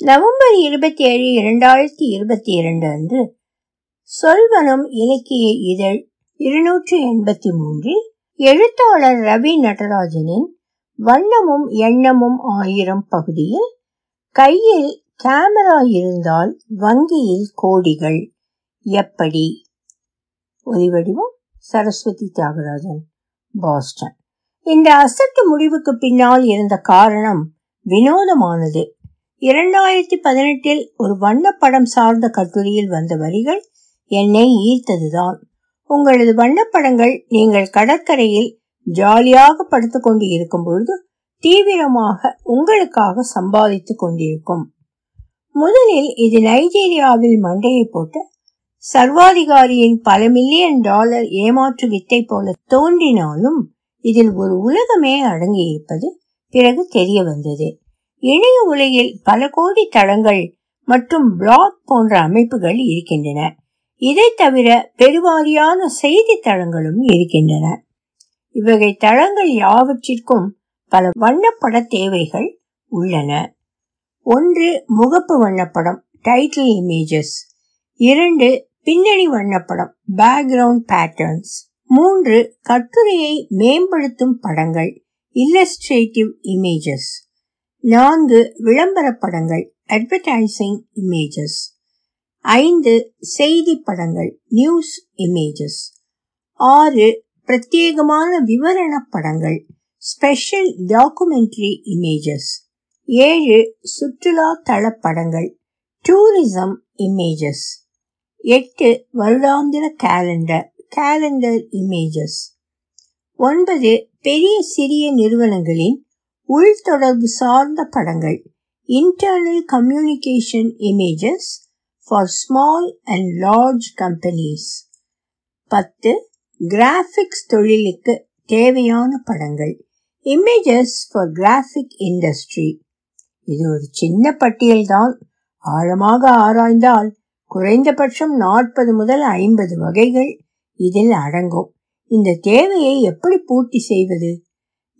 November இருபத்தி ஏழு இரண்டாயிரத்தி இருபத்தி இரண்டு அன்று சொல்வனம் இலக்கிய இதழ் இருநூற்றி எண்பத்தி மூன்றில் எழுத்தாளர் ரவி நடராஜனின் வண்ணமும் எண்ணமும் ஆயிரம் பகுதியில் கையில் கேமரா இருந்தால் வங்கியில் கோடிகள். எப்படி? ஒலிவடிவம் சரஸ்வதி தியாகராஜன் பாஸ்டன். இந்த அசட்டு முடிவுக்கு பின்னால் இருந்த காரணம் வினோதமானது. இரண்டாயிரத்தி பதினெட்டில் ஒரு வண்ணப்படம் சார்ந்த கட்டுரையில் வந்த வரிகள் என்னை ஈர்த்ததுதான். உங்களது வண்ணப்படங்கள் நீங்கள் கடற்கரையில் ஜாலியாக படுத்துக் கொண்டு இருக்கும் பொழுது தீவிரமாக உங்களுக்காக சம்பாதித்துக் கொண்டிருக்கும். முதலில் இது நைஜீரியாவில் மண்டையை போட்ட சர்வாதிகாரியின் பல மில்லியன் டாலர் ஏமாற்று வித்தை போல தோன்றினாலும் இதில் ஒரு உலகமே அடங்கியிருப்பது பிறகு தெரிய வந்தது இணைய உலகில் பல கோடி தளங்கள் மற்றும் பிளாக் போன்ற அமைப்புகள் இருக்கின்றன. இதை தவிர பெருவாரியான செய்தி தளங்களும் இருக்கின்றன. இவ்வகை தளங்கள் யாவற்றிற்கும் பல வண்ணப்பட தேவைகள் உள்ளன. ஒன்று முகப்பு வண்ணப்படம் டைட்டில் இமேஜஸ் இரண்டு பின்னணி வண்ணப்படம் பேக்ரவுண்ட் பேட்டர்ன்ஸ் மூன்று கட்டுரையை மேம்படுத்தும் படங்கள் இல்லஸ்ட்ரேட்டிவ் இமேஜஸ் நான்கு விளம்பர படங்கள் அட்வர்டைசிங் இமேஜஸ் ஐந்து செய்தி படங்கள் நியூஸ் இமேஜஸ் ஆறு பிரத்யேகமான விவரண படங்கள் ஸ்பெஷல் டாக்குமெண்ட்ரி இமேஜஸ் ஏழு சுற்றுலா தள படங்கள் டூரிசம் இமேஜஸ் எட்டு வருடாந்திர கேலண்டர் கேலண்டர் இமேஜஸ் ஒன்பது பெரிய சிறிய நிறுவனங்களின் உள்தொடர்பு சார்ந்த படங்கள். Internal communication images for small and large companies பத்து கிராஃபிக்ஸ் தொழிலுக்கு தேவையான படங்கள். இமேஜஸ் ஃபார் கிராஃபிக் இண்டஸ்ட்ரி இது ஒரு சின்ன பட்டியல்தான். ஆழமாக ஆராய்ந்தால் குறைந்தபட்சம் நாற்பது முதல் ஐம்பது வகைகள் இதில் அடங்கும். இந்த தேவையை எப்படி பூர்த்தி செய்வது?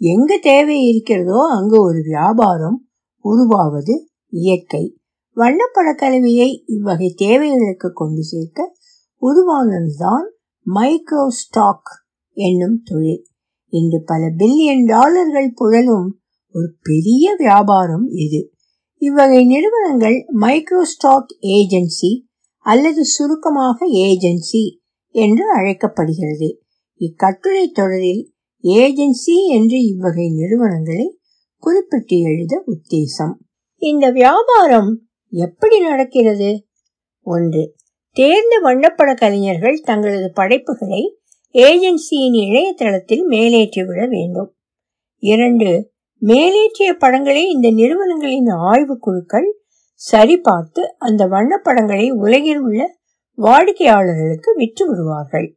எங்கு தேவை இருக்கிறதோ அங்கு ஒரு வியாபாரம் உருவாவது இயற்கை. வண்ணப்பட கலவையை இவ்வகை தேவைகளுக்கு கொண்டு சேர்க்க உருவானதுதான் மைக்ரோ ஸ்டாக் என்னும் தொழில். இன்று பல பில்லியன் டாலர்கள் புழலும் ஒரு பெரிய வியாபாரம் இது. இவ்வகை நிறுவனங்கள் மைக்ரோ ஸ்டாக் ஏஜென்சி அல்லது சுருக்கமாக ஏஜென்சி என்று அழைக்கப்படுகிறது. இக்கட்டுரை தொடரில் ஏஜென்சி என்று இவ்வகை நிறுவனங்களை குறிப்பிட்டு எழுத உத்தேசம். இந்த வியாபாரம் எப்படி நடக்கிறது? ஒன்று தேர்ந்த வண்ணப்பட கலைஞர்கள் தங்களது படைப்புகளை ஏஜென்சியின் இணையதளத்தில் மேலேற்றிவிட வேண்டும். இரண்டு மேலேற்றிய படங்களை இந்த நிறுவனங்களின் ஆய்வு குழுக்கள் சரிபார்த்து அந்த வண்ணப்படங்களை உலகில் உள்ள வாடிக்கையாளர்களுக்கு விற்று விடுவார்கள்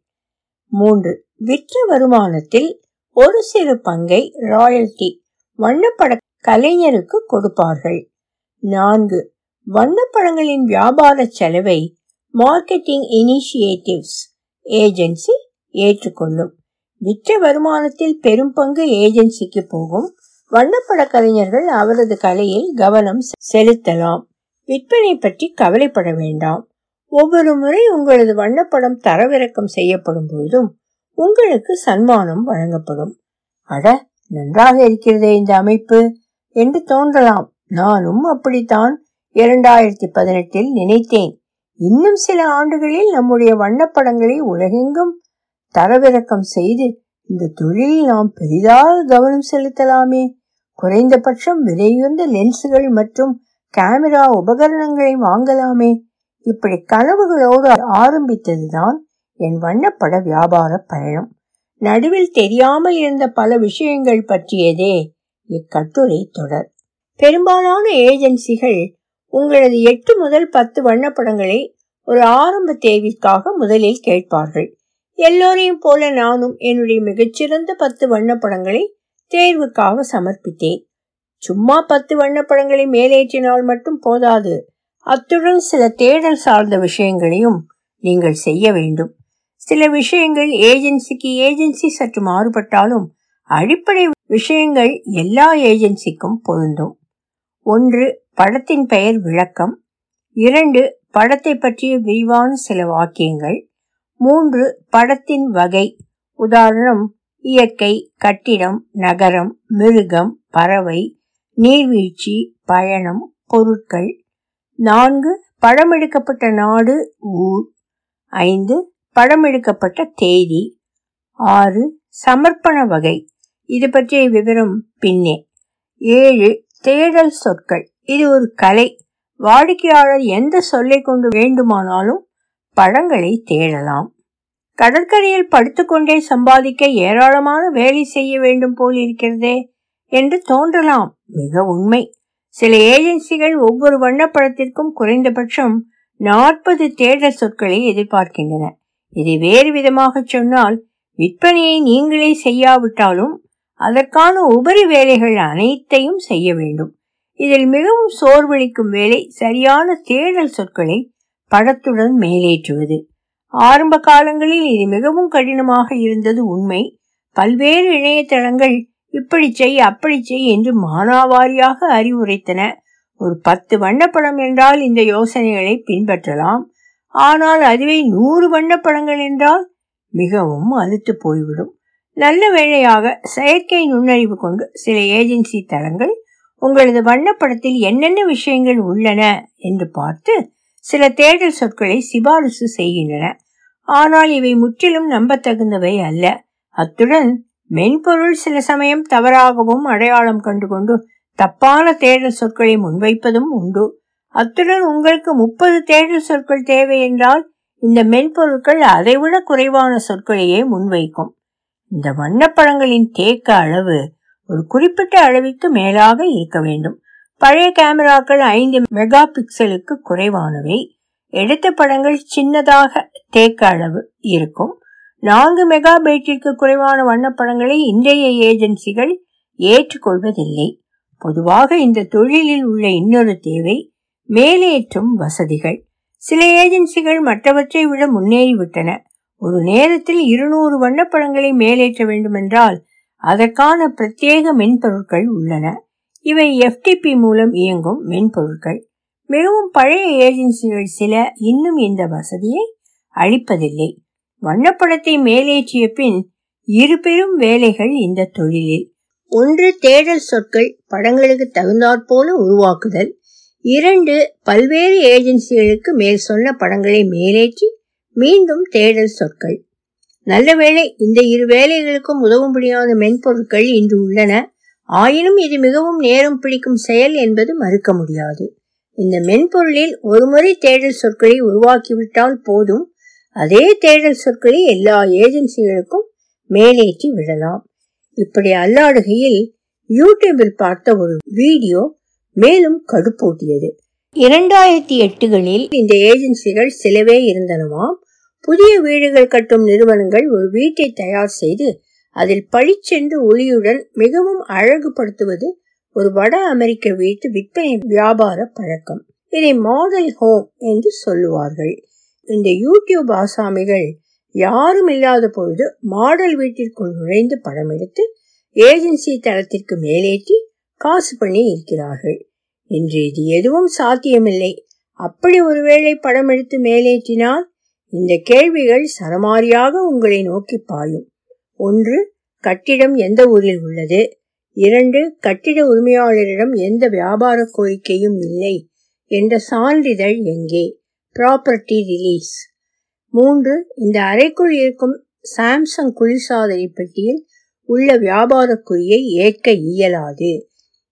மூன்று விற்ற வருமானத்தில் ஒரு சிறு பங்கை ராயல்டி வண்ணப்பட கலைஞருக்கு கொடுப்பார்கள். நான்கு வண்ணப்படங்களின் வியாபார செலவை மார்க்கெட்டிங் இனிஷியேட்டிவ்ஸ் ஏஜென்சி ஏற்றுக்கொள்ளும். விற்ற வருமானத்தில் பெரும் பங்கு ஏஜென்சிக்கு போகும். வண்ணப்பட கலைஞர்கள் அவரது கலையில் கவனம் செலுத்தலாம். விற்பனை பற்றி கவலைப்பட வேண்டாம். ஒவ்வொரு முறை உங்களது வண்ணப்படம் தரவிறக்கம் செய்யப்படும் பொழுதும் உங்களுக்கு சன்மானம் வழங்கப்படும். அட நன்றாக இருக்கிறதே இந்த அமைப்பு. என்று தோன்றலாம். நானும் அப்படித்தான் இரண்டாயிரத்தி பதினெட்டில் நினைத்தேன். இன்னும் சில ஆண்டுகளில் நம்முடைய வண்ணப்படங்களை உலகெங்கும் தரவிறக்கம் செய்து இந்த தொழிலில் நாம் பெரிதாக கவனம் செலுத்தலாமே. குறைந்தபட்சம் விலையுந்த லென்ஸுகள் மற்றும் கேமரா உபகரணங்களை வாங்கலாமே. இப்படி கனவுகளோடு ஆரம்பித்ததுதான் என் வண்ணப்பட வியாபார பயணம் நடுவில் தெரியாமல் இருந்த பல விஷயங்கள் பற்றியதே இக்கட்டுரை தொடர். பெரும்பாலான ஏஜென்சிகள் உங்களது எட்டு முதல் பத்து வண்ணப்படங்களை ஒரு ஆரம்ப தேர்விற்காக முதலில் கேட்பார்கள். எல்லோரையும் போல நானும் என்னுடைய மிகச்சிறந்த பத்து வண்ணப்படங்களை தேர்வுக்காக சமர்ப்பித்தேன். சும்மா பத்து வண்ணப்படங்களை மேலேற்றினால் மட்டும் போதாது. அத்துடன் சில தேடல் சார்ந்த விஷயங்களையும் நீங்கள் செய்ய வேண்டும். சில விஷயங்கள் ஏஜென்சிக்கு ஏஜென்சி சற்று மாறுபட்டாலும் அடிப்படை விஷயங்கள் எல்லா ஏஜென்சிக்கும் பொருந்தும். ஒன்று படத்தின் பெயர் விளக்கம். இரண்டு படத்தை பற்றிய விரிவான சில வாக்கியங்கள். மூன்று படத்தின் வகை. உதாரணம் இயற்கை கட்டிடம் நகரம் மிருகம் பறவை நீர்வீழ்ச்சி பயணம் பொருட்கள். நான்கு படம் எடுக்கப்பட்ட நாடு ஊர். ஐந்து படம் எடுக்கப்பட்ட தேதி ஆறு சமர்ப்பண வகை. இது பற்றிய விவரம் பின்னே. ஏழு தேடல் சொற்கள். இது ஒரு கலை. வாடிக்கையாளர் எந்த சொல்லை கொண்டு வேண்டுமானாலும் பழங்களை தேடலாம். கடற்கரையில் படுத்துக்கொண்டே சம்பாதிக்க ஏராளமான வேலை செய்ய வேண்டும் போல் இருக்கிறதே என்று தோன்றலாம். மிக உண்மை. சில ஏஜென்சிகள் ஒவ்வொரு வண்ணப்படத்திற்கும் குறைந்தபட்சம் நாற்பது தேடல் சொற்களை எதிர்பார்க்கின்றன. இதை வேறு விதமாக சொன்னால் விற்பனையை நீங்களே செய்யாவிட்டாலும் அதற்கான உபரி வேலைகள் அனைத்தையும் செய்ய வேண்டும். இதில் மிகவும் சோர்வளிக்கும் வேலை சரியான தேடல் சொற்களை படத்துடன் மேலேற்றுவது. ஆரம்ப காலங்களில் இது மிகவும் கடினமாக இருந்தது உண்மை. பல்வேறு இணையதளங்கள் இப்படி செய் அப்படி செய் என்று மானாவாரியாக அறிவுரைத்தன. ஒரு பத்து வண்ணப்படம் என்றால் இந்த யோசனைகளை பின்பற்றலாம். ஆனால் அதுவே நூறு வண்ணப்படங்கள் என்றால் மிகவும் அழுத்து போய்விடும். நல்ல வேளையாக செயற்கை நுண்ணறிவு கொண்டு சில ஏஜென்சி தளங்கள் உங்களது வண்ணப்படத்தில் என்னென்ன விஷயங்கள் உள்ளன என்று பார்த்து சில தேடல் சொற்களை சிபாரிசு செய்கின்றன. ஆனால் இவை முற்றிலும் நம்பத்தகுந்தவை அல்ல. அத்துடன் மென்பொருள் சில சமயம் தவறாகவும் அடையாளம் கண்டுகொண்டு தப்பான தேடல் சொற்களை முன்வைப்பதும் உண்டு. அத்துடன் உங்களுக்கு முப்பது தேடல் சொற்கள் தேவை என்றால் இந்த மென்பொருட்கள் அதைவிட குறைவான சொற்களையே முன்வைக்கும். இந்த வண்ணப்படங்களின் தேக்க அளவு ஒரு குறிப்பிட்ட அளவிற்கு மேலாக இருக்க வேண்டும். பழைய கேமராக்கள் ஐந்து மெகா பிக்சலுக்கு குறைவானவை. எடுத்த படங்கள் சின்னதாக தேக்க அளவு இருக்கும். நான்கு மெகா பைட்டிற்கு குறைவான வண்ணப்படங்களை இன்றைய ஏஜென்சிகள் ஏற்றுக்கொள்வதில்லை. பொதுவாக இந்த தொழிலில் உள்ள இன்னொரு தேவை மேலேற்றும் வசதிகள். சில ஏஜென்சிகள் மற்றவற்றை விட முன்னேறிவிட்டன. ஒரு நேரத்தில் இருநூறு வண்ணப்படங்களை மேலேற்ற வேண்டுமென்றால் அதற்கான பிரத்யேக மென்பொருட்கள் உள்ளன. இவை எஃப்டிபி மூலம் இயங்கும் மென்பொருட்கள். மிகவும் பழைய ஏஜென்சிகள் சில இன்னும் இந்த வசதியை அளிப்பதில்லை. வண்ணப்படத்தை மேலேற்றிய பின் இரு பெரும் வேலைகள் இந்த தொழிலில். ஒன்று தேடல் சொற்கள் படங்களுக்கு தகுந்தாற்போல உருவாக்குதல். இரண்டு பல்வேறு ஏஜென்சிகளுக்கு மேல் சொன்ன படங்களை மேலேற்றி மீண்டும் தேடல் சொற்கள். நல்ல வேளை இந்த இரு வேலைகளுக்கும் உதவும்படியான மென்பொருட்கள் இன்று உள்ளன. ஆயினும் இது மிகவும் நேரம் பிடிக்கும் செயல் என்பது மறுக்க முடியாது. இந்த மென்பொருளில் ஒருமுறை தேடல் சொற்களை உருவாக்கிவிட்டால் போதும். அதே தேடல் சொற்களை எல்லா ஏஜென்சிகளுக்கும் மேலேற்றி விடலாம். இப்படி அல்லாடுகையில் யூடியூபில் பார்த்த ஒரு வீடியோ மேலும் கடுப்பூட்டியது. இரண்டாயிரத்தி எட்டுகளில் இந்த ஏஜென்சிகள் சிலவே இருந்தனவாம். புதிய வீடுகள் கட்டும் நிறுவனங்கள் ஒரு வீட்டை தயார் செய்து அதில் பளிச்சென்று ஒளியுடன் மிகவும் அழகுபடுத்துவது ஒரு வட அமெரிக்க வீட்டு விற்பனை வியாபார பழக்கம். இதை மாடல் ஹோம் என்று சொல்லுவார்கள். இந்த யூடியூப் ஆசாமிகள் யாரும் இல்லாத பொழுது மாடல் வீட்டிற்குள் நுழைந்து படம் எடுத்து ஏஜென்சி தளத்திற்கு மேலேற்றி காசு பண்ணி இருக்கிறார்கள். இன்று இது எதுவும் சாத்தியமில்லை. அப்படி ஒருவேளை படம் எடுத்து மேலேற்றினால் இந்த கேள்விகள் சரமாரியாக உங்களை நோக்கி பாயும். ஒன்று கட்டிடம் எந்த ஊரில் உள்ளது? இரண்டு கட்டிட உரிமையாளரிடம் எந்த வியாபார கோரிக்கையும் இல்லை என்ற சான்றிதழ் எங்கே? ப்ராப்பர்ட்டி ரிலீஸ் மூன்று இந்த அறைக்குள் இருக்கும் சாம்சங் குளிர்சாதனை பெட்டியில் உள்ள வியாபார குறியை ஏற்க இயலாது.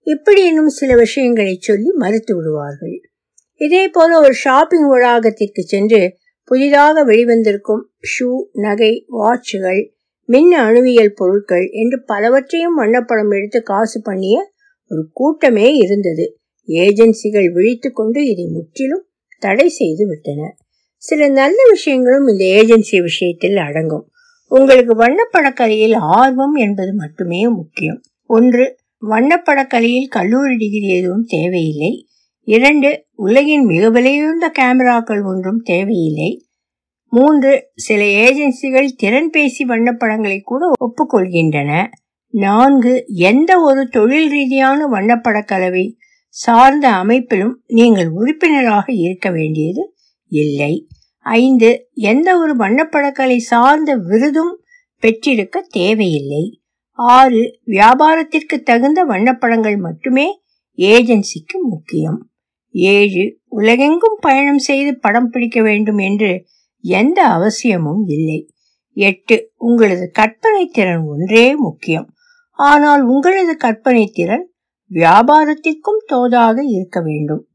இப்படி சில விஷயங்களை சொல்லி மறுத்து விடுவார்கள். இதே போல ஒரு ஷாப்பிங் வளாகத்திற்கு சென்று புதிதாக வெளிவந்திருக்கும் ஷூ நகை வாட்சுகள் மின் அணுவியல் பொருட்கள் என்று பலவற்றையும் வண்ணப்படம் எடுத்து காசு பண்ணிய ஒரு கூட்டமே இருந்தது. ஏஜென்சிகள் விழித்து கொண்டு இதை முற்றிலும் தடை செய்து விட்டன. சில நல்ல விஷயங்களும் இந்த ஏஜென்சி விஷயத்தில் அடங்கும். உங்களுக்கு வண்ணப்படக்கலையில் ஆர்வம் என்பது மட்டுமே முக்கியம். ஒன்று வண்ணப்படக்கலையில் கல்லூரி டிகிரி எதுவும் தேவையில்லை. இரண்டு உலகின் மிக விலையுந்த கேமராக்கள் ஒன்றும் தேவையில்லை. மூன்று சில ஏஜென்சிகள் திறன் பேசி வண்ணப்படங்களை கூட ஒப்புக்கொள்கின்றன. நான்கு எந்த ஒரு தொழில் ரீதியான வண்ணப்படக்கலவை சார்ந்த அமைப்பிலும் நீங்கள் உறுப்பினராக இருக்க வேண்டியது இல்லை. ஐந்து எந்த ஒரு வண்ணப்படக்கலை சார்ந்த விருதும் பெற்றிருக்க தேவையில்லை. ஆறு வியாபாரத்திற்கு தகுந்த வண்ணப்படங்கள் மட்டுமே ஏஜென்சிக்கு முக்கியம். ஏழு உலகெங்கும் பயணம் செய்து படம் பிடிக்க வேண்டும் என்று எந்த அவசியமும் இல்லை. எட்டு உங்களது கற்பனை திறன் ஒன்றே முக்கியம். ஆனால் உங்களது கற்பனை திறன் வியாபாரத்திற்கும் தோதாக இருக்க வேண்டும்.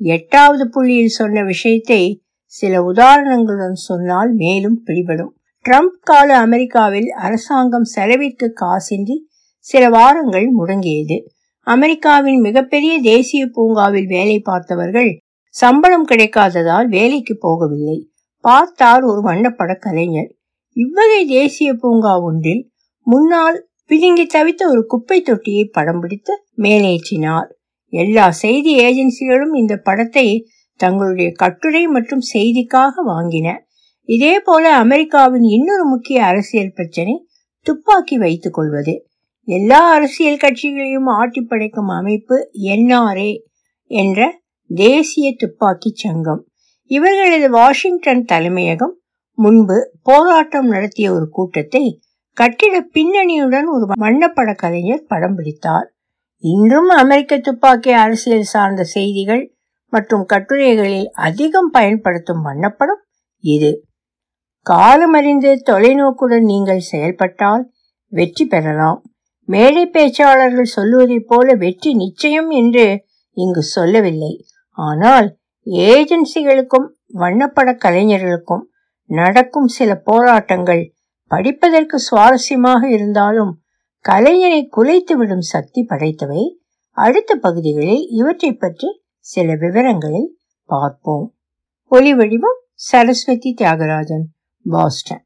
எட்டாவது புள்ளியில் சொன்ன விஷயத்தை சில உதாரணங்களுடன் சொன்னால் மேலும் பிடிபடும். ட்ரம்ப் கால அமெரிக்காவில் அரசாங்கம் செலவிற்கு காசின்றி சில வாரங்கள் முடங்கியது. அமெரிக்காவின் மிகப்பெரிய தேசிய பூங்காவில் வேலை பார்த்தவர்கள் சம்பளம் கிடைக்காததால் வேலைக்கு போகவில்லை. பார்த்தார் ஒரு வண்ணப்பட கலைஞர் இவ்வகை தேசிய பூங்கா ஒன்றில் முன்னால் பிதுங்கி தவித்த ஒரு குப்பை தொட்டியை படம் பிடித்து மேலேற்றினார். எல்லா செய்தி ஏஜென்சிகளும் இந்த படத்தை தங்களுடைய கட்டுரை மற்றும் செய்திக்காக வாங்கின. இதே போல அமெரிக்காவின் இன்னொரு முக்கிய அரசியல் பிரச்சனை துப்பாக்கி வைத்துக் கொள்வது. எல்லா அரசியல் கட்சிகளையும் ஆட்டி படைக்கும் அமைப்பு என்ஆர்ஏ என்ற தேசிய துப்பாக்கி சங்கம். இவர்களது வாஷிங்டன் தலைமையகம் முன்பு போராட்டம் நடத்திய ஒரு கூட்டத்தை கட்டிட பின்னணியுடன் ஒரு வண்ணப்பட கலைஞர் படம் பிடித்தார். இன்றும் அமெரிக்க துப்பாக்கி அரசியல் சார்ந்த செய்திகள் மற்றும் கட்டுரைகளில் அதிகம் பயன்படுத்தும் வண்ணப்படம் இது. காலமறிந்து தொலைநோக்குடன் நீங்கள் செயல்பட்டால் வெற்றி பெறலாம். மேடை பேச்சாளர்கள் சொல்லுவதைப் போல வெற்றி நிச்சயம் என்று இங்கு சொல்லவில்லை. ஆனால் ஏஜென்சிகளுக்கும் வண்ணப்பட கலைஞர்களுக்கும் நடக்கும் சில போராட்டங்கள் படிப்பதற்கு சுவாரஸ்யமாக இருந்தாலும் கலைஞரை குலைத்துவிடும் சக்தி படைத்தவை. அடுத்த பகுதிகளில் இவற்றை பற்றி சில விவரங்களை பார்ப்போம். ஒலி வடிவம் சரஸ்வதி தியாகராஜன். பாஸ்டன்